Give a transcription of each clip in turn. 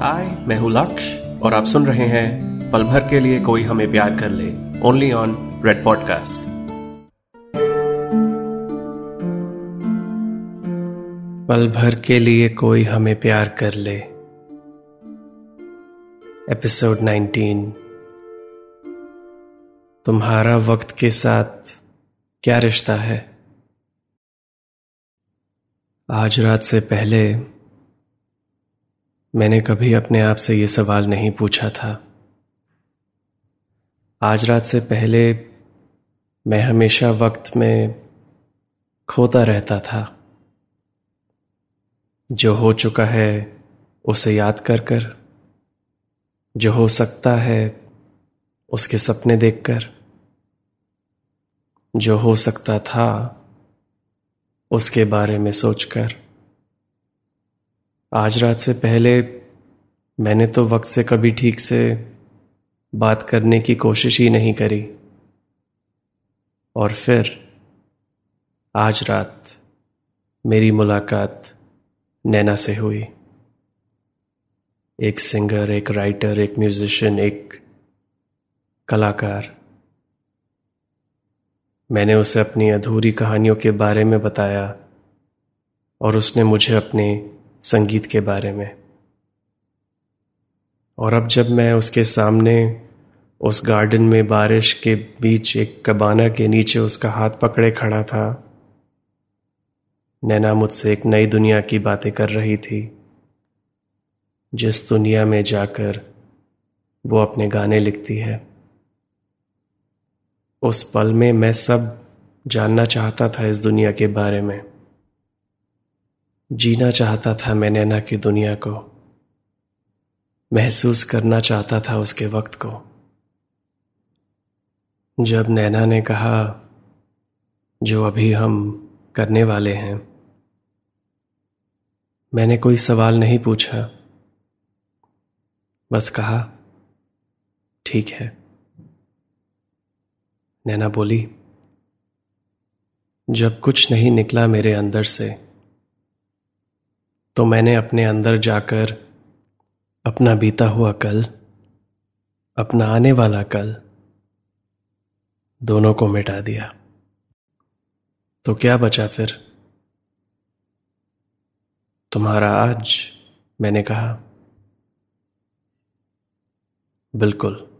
हाय मैं हूँ लक्ष्य और आप सुन रहे हैं पल भर के लिए कोई हमें प्यार कर ले ओनली ऑन रेड पॉडकास्ट पल भर के लिए कोई हमें प्यार कर ले। एपिसोड 19 तुम्हारा वक्त के साथ क्या रिश्ता है? आज रात से पहले मैंने कभी अपने आप से यह सवाल नहीं पूछा था। आज रात से पहले मैं हमेशा वक्त में खोता रहता था। जो हो चुका है, उसे याद कर कर, जो हो सकता है, उसके सपने देखकर जो हो सकता था, उसके बारे में सोचकर आज रात से पहले मैंने तो वक्त से कभी ठीक से बात करने की कोशिश ही नहीं करी। और फिर आज रात मेरी मुलाकात नैना से हुई। एक सिंगर, एक राइटर, एक म्यूजिशियन, एक कलाकार। मैंने उसे अपनी अधूरी कहानियों के बारे में बताया और उसने मुझे अपने संगीत के बारे में। और अब जब मैं उसके सामने उस गार्डन में बारिश के बीच एक कबाना के नीचे उसका हाथ पकड़े खड़ा था, नैना मुझसे एक नई दुनिया की बातें कर रही थी, जिस दुनिया में जाकर वो अपने गाने लिखती है। उस पल में मैं सब जानना चाहता था इस दुनिया के बारे में। जीना चाहता था मैं नैना की दुनिया को। महसूस करना चाहता था उसके वक्त को। जब नैना ने कहा, जो अभी हम करने वाले हैं। मैंने कोई सवाल नहीं पूछा। बस कहा, ठीक है। नैना बोली, जब कुछ नहीं निकला मेरे अंदर से तो मैंने अपने अंदर जाकर अपना बीता हुआ कल, अपना आने वाला कल दोनों को मिटा दिया। तो क्या बचा फिर? तुम्हारा आज, मैंने कहा। बिल्कुल।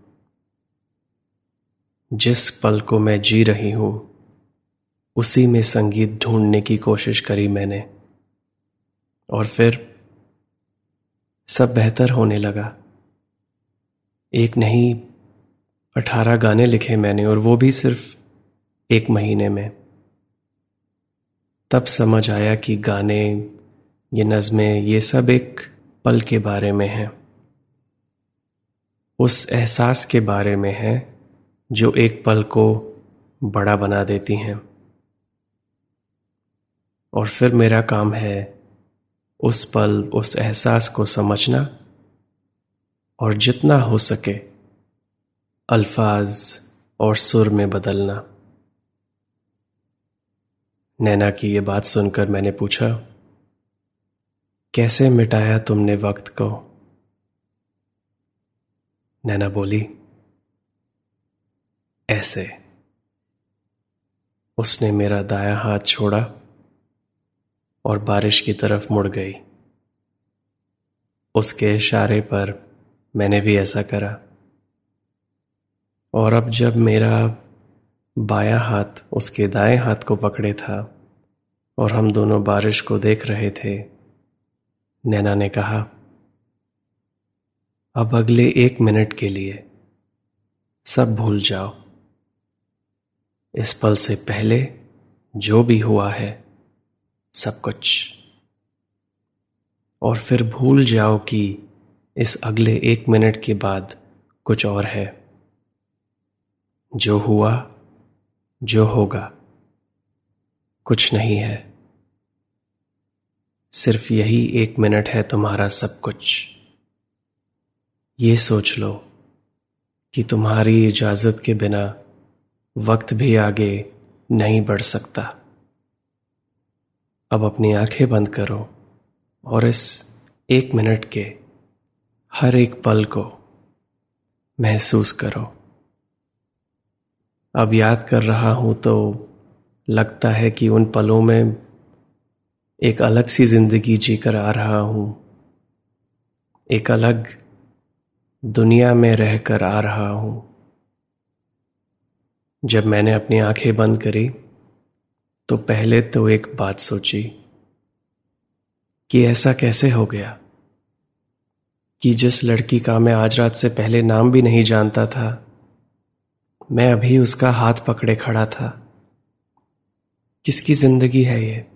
जिस पल को मैं जी रही हूँ, उसी में संगीत ढूँढने की कोशिश करी मैंने। और फिर सब बेहतर होने लगा। एक नहीं, अठारह गाने लिखे मैंने और वो भी सिर्फ़ एक महीने में। तब समझ आया कि गाने, ये नज़में, ये सब एक पल के बारे में हैं। उस एहसास के बारे में है जो एक पल को बड़ा बना देती हैं। और फिर मेरा काम है उस पल, उस एहसास को समझना और जितना हो सके अल्फाज और सुर में बदलना। नैना की यह बात सुनकर मैंने पूछा, कैसे मिटाया तुमने वक्त को? नैना बोली, ऐसे। उसने मेरा दाया हाथ छोड़ा। और बारिश की तरफ़ मुड़ गई। उसके इशारे पर मैंने भी ऐसा करा। और अब जब मेरा बायां हाथ उसके दाएँ हाथ को पकड़े था और हम दोनों बारिश को देख रहे थे, नैना ने कहा, अब अगले एक मिनट के लिए सब भूल जाओ। इस पल से पहले जो भी हुआ है सब कुछ। और फिर भूल जाओ कि इस अगले एक मिनट के बाद कुछ और है। जो हुआ, जो होगा, कुछ नहीं है। सिर्फ़ यही एक मिनट है तुम्हारा सब कुछ। ये सोच लो कि तुम्हारी इजाज़त के बिना वक्त भी आगे नहीं बढ़ सकता। अब अपनी आँखें बंद करो और इस एक मिनट के हर एक पल को महसूस करो। अब याद कर रहा हूँ तो लगता है कि उन पलों में एक अलग सी ज़िंदगी जीकर आ रहा हूँ। एक अलग दुनिया में रहकर आ रहा हूँ। जब मैंने अपनी आँखें बंद करी तो पहले तो एक बात सोची कि ऐसा कैसे हो गया कि जिस लड़की का मैं आज रात से पहले नाम भी नहीं जानता था, मैं अभी उसका हाथ पकड़े खड़ा था। किसकी ज़िंदगी है ये?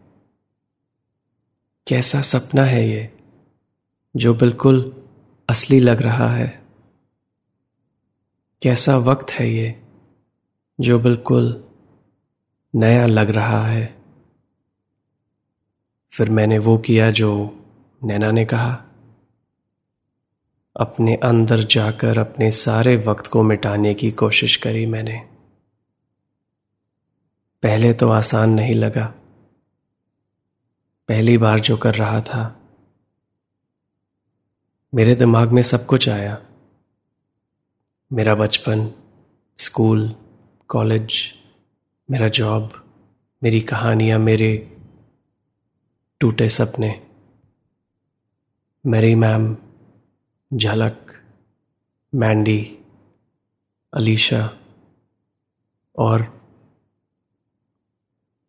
कैसा सपना है ये, जो बिल्कुल असली लग रहा है? कैसा वक्त है ये, जो बिल्कुल नया लग रहा है। फिर मैंने वो किया जो नैना ने कहा। अपने अंदर जाकर अपने सारे वक्त को मिटाने की कोशिश करी मैंने। पहले तो आसान नहीं लगा। पहली बार जो कर रहा था। मेरे दिमाग में सब कुछ आया। मेरा बचपन, स्कूल, कॉलेज मेरा जॉब मेरी कहानियाँ, मेरे टूटे सपने, मेरी मैम झलक मैंडी अलीशा और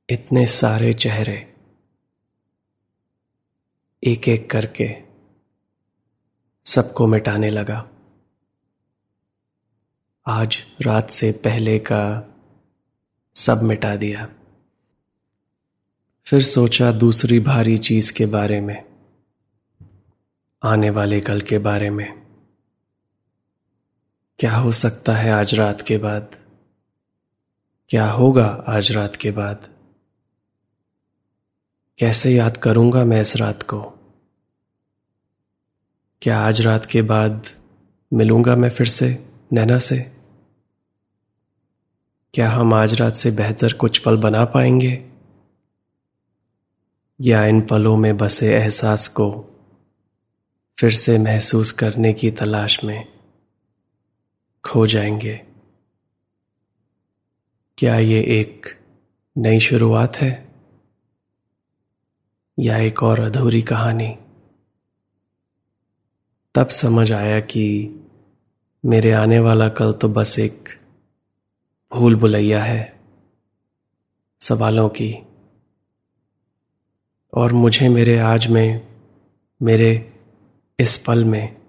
इतने सारे चेहरे एक एक करके सबको मिटाने लगा। आज रात से पहले का सब मिटा दिया। फिर सोचा दूसरी भारी चीज़ के बारे में, आने वाले कल के बारे में। क्या हो सकता है आज रात के बाद? क्या होगा आज रात के बाद? कैसे याद करूँगा मैं इस रात को? क्या आज रात के बाद मिलूँगा मैं फिर से, नैना से? क्या हम आज रात से बेहतर कुछ पल बना पाएँगे? या इन पलों में बसे एहसास को फिर से महसूस करने की तलाश में खो जाएँगे? क्या ये एक नई शुरुआत है? या एक और अधूरी कहानी? तब समझ आया कि मेरे आने वाला कल तो बस एक भूल भुलैया है सवालों की। और मुझे मेरे आज में, मेरे इस पल में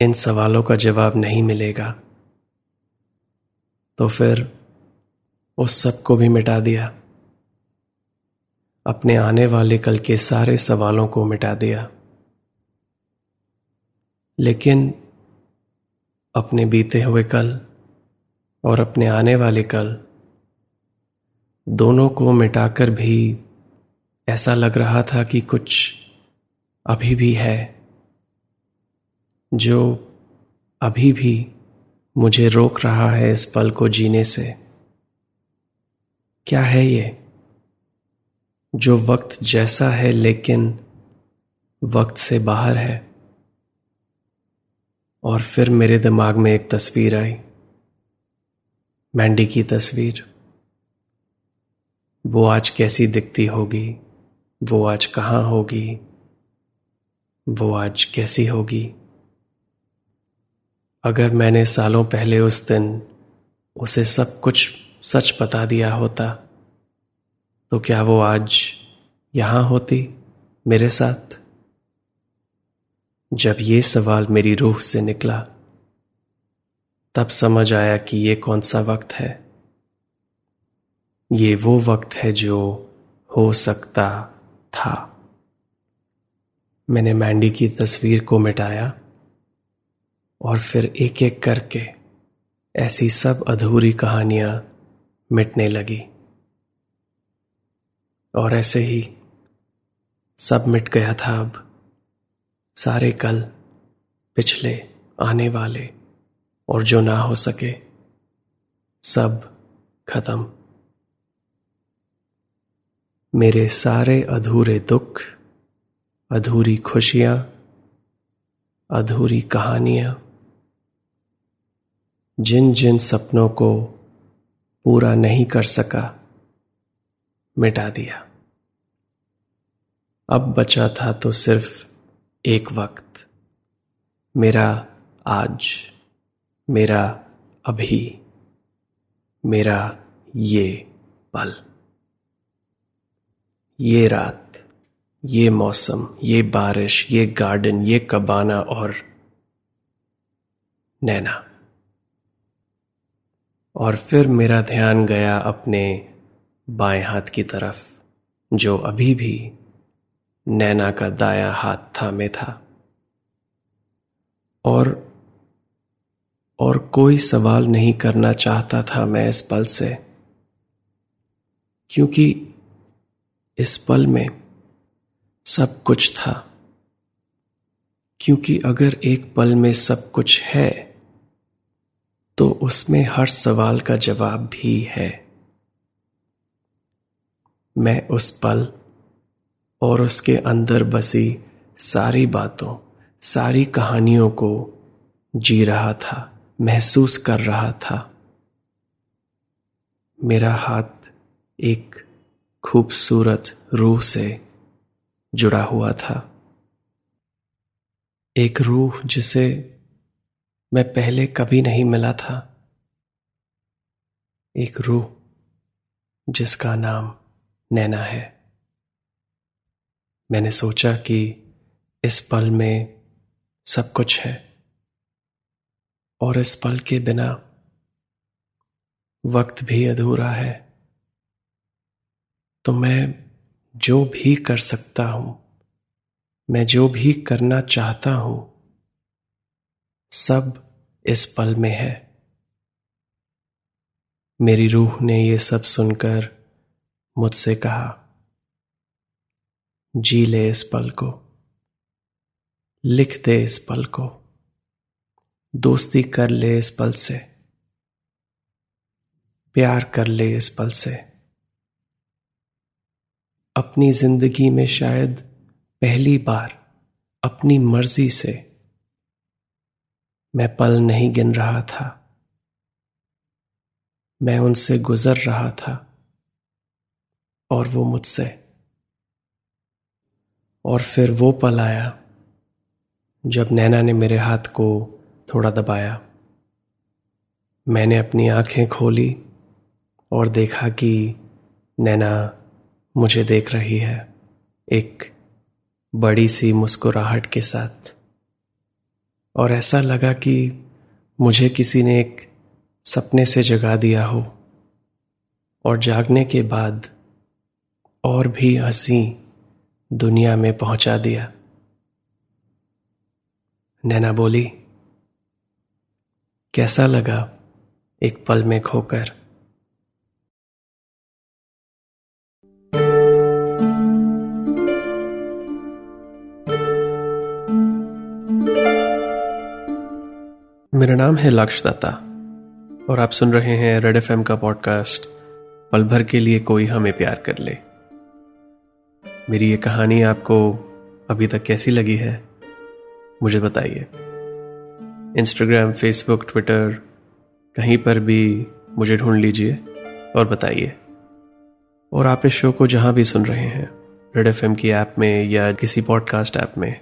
इन सवालों का जवाब नहीं मिलेगा। तो फिर उस सबको भी मिटा दिया। अपने आने वाले कल के सारे सवालों को मिटा दिया। लेकिन अपने बीते हुए कल और अपने आने वाले कल दोनों को मिटाकर भी ऐसा लग रहा था कि कुछ अभी भी है, जो अभी भी मुझे रोक रहा है इस पल को जीने से। क्या है ये? जो वक्त जैसा है, लेकिन वक्त से बाहर है। और फिर मेरे दिमाग में एक तस्वीर आई। मैंडी की तस्वीर। वो आज कैसी दिखती होगी? वो आज कहाँ होगी? वो आज कैसी होगी? अगर मैंने सालों पहले उस दिन उसे सब कुछ सच बता दिया होता तो क्या वो आज यहाँ होती मेरे साथ? जब ये सवाल मेरी रूह से निकला तब समझ आया कि ये कौन सा वक्त है। ये वो वक्त है जो हो सकता था। मैंने मैंडी की तस्वीर को मिटाया और फिर एक एक करके ऐसी सब अधूरी कहानियाँ मिटने लगी। और ऐसे ही सब मिट गया था अब। सारे कल पिछले आने वाले और जो ना हो सके, सब खत्म। मेरे सारे अधूरे दुख, अधूरी खुशियाँ, अधूरी कहानियाँ जिन जिन सपनों को पूरा नहीं कर सका, मिटा दिया। अब बचा था तो सिर्फ़ एक वक्त, मेरा आज। मेरा अभी, मेरा ये पल। ये रात, ये मौसम, ये बारिश, ये गार्डन, ये कबाना और नैना। और फिर मेरा ध्यान गया अपने बाएँ हाथ की तरफ़, जो अभी भी नैना का दाया हाथ थामे था। और और कोई सवाल नहीं करना चाहता था मैं इस पल से, क्योंकि इस पल में सब कुछ था। क्योंकि अगर एक पल में सब कुछ है तो उसमें हर सवाल का जवाब भी है। मैं उस पल और उसके अंदर बसी सारी बातों, सारी कहानियों को जी रहा था। महसूस कर रहा था। मेरा हाथ एक खूबसूरत रूह से जुड़ा हुआ था। एक रूह जिसे मैं पहले कभी नहीं मिला था। एक रूह जिसका नाम नैना है। मैंने सोचा कि इस पल में सब कुछ है। और इस पल के बिना वक्त भी अधूरा है। तो मैं जो भी कर सकता हूँ, मैं जो भी करना चाहता हूँ, सब इस पल में है। मेरी रूह ने यह सब सुनकर मुझसे कहा, जी ले इस पल को, लिख दे इस पल को। दोस्ती कर ले इस पल से। प्यार कर ले इस पल से। अपनी ज़िंदगी में शायद पहली बार, अपनी मर्ज़ी से, मैं पल नहीं गिन रहा था। मैं उनसे गुजर रहा था, और वो मुझसे। और फिर वो पल आया, जब नैना ने मेरे हाथ को थोड़ा दबाया। मैंने अपनी आँखें खोली और देखा कि नैना मुझे देख रही है, एक बड़ी सी मुस्कुराहट के साथ। और ऐसा लगा कि मुझे किसी ने एक सपने से जगा दिया हो। और जागने के बाद और भी हँसी दुनिया में पहुँचा दिया। नैना बोली कैसा लगा एक पल में खोकर? मेरा नाम है लक्ष्य दत्ता और आप सुन रहे हैं रेड एफएम का पॉडकास्ट, पल भर के लिए कोई हमें प्यार कर ले। मेरी ये कहानी आपको अभी तक कैसी लगी है, मुझे बताइए। इंस्टाग्राम फेसबुक ट्विटर कहीं पर भी मुझे ढूंढ लीजिए और बताइए। और आप इस शो को जहाँ भी सुन रहे हैं रेड एफएम की ऐप में या किसी पॉडकास्ट ऐप में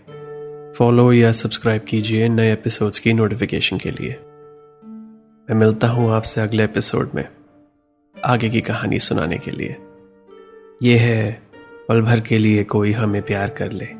फॉलो या सब्सक्राइब कीजिए नए एपिसोड्स की नोटिफिकेशन के लिए। मैं मिलता हूँ आपसे अगले एपिसोड में, आगे की कहानी सुनाने के लिए। यह है पल भर के लिए कोई हमें प्यार कर ले।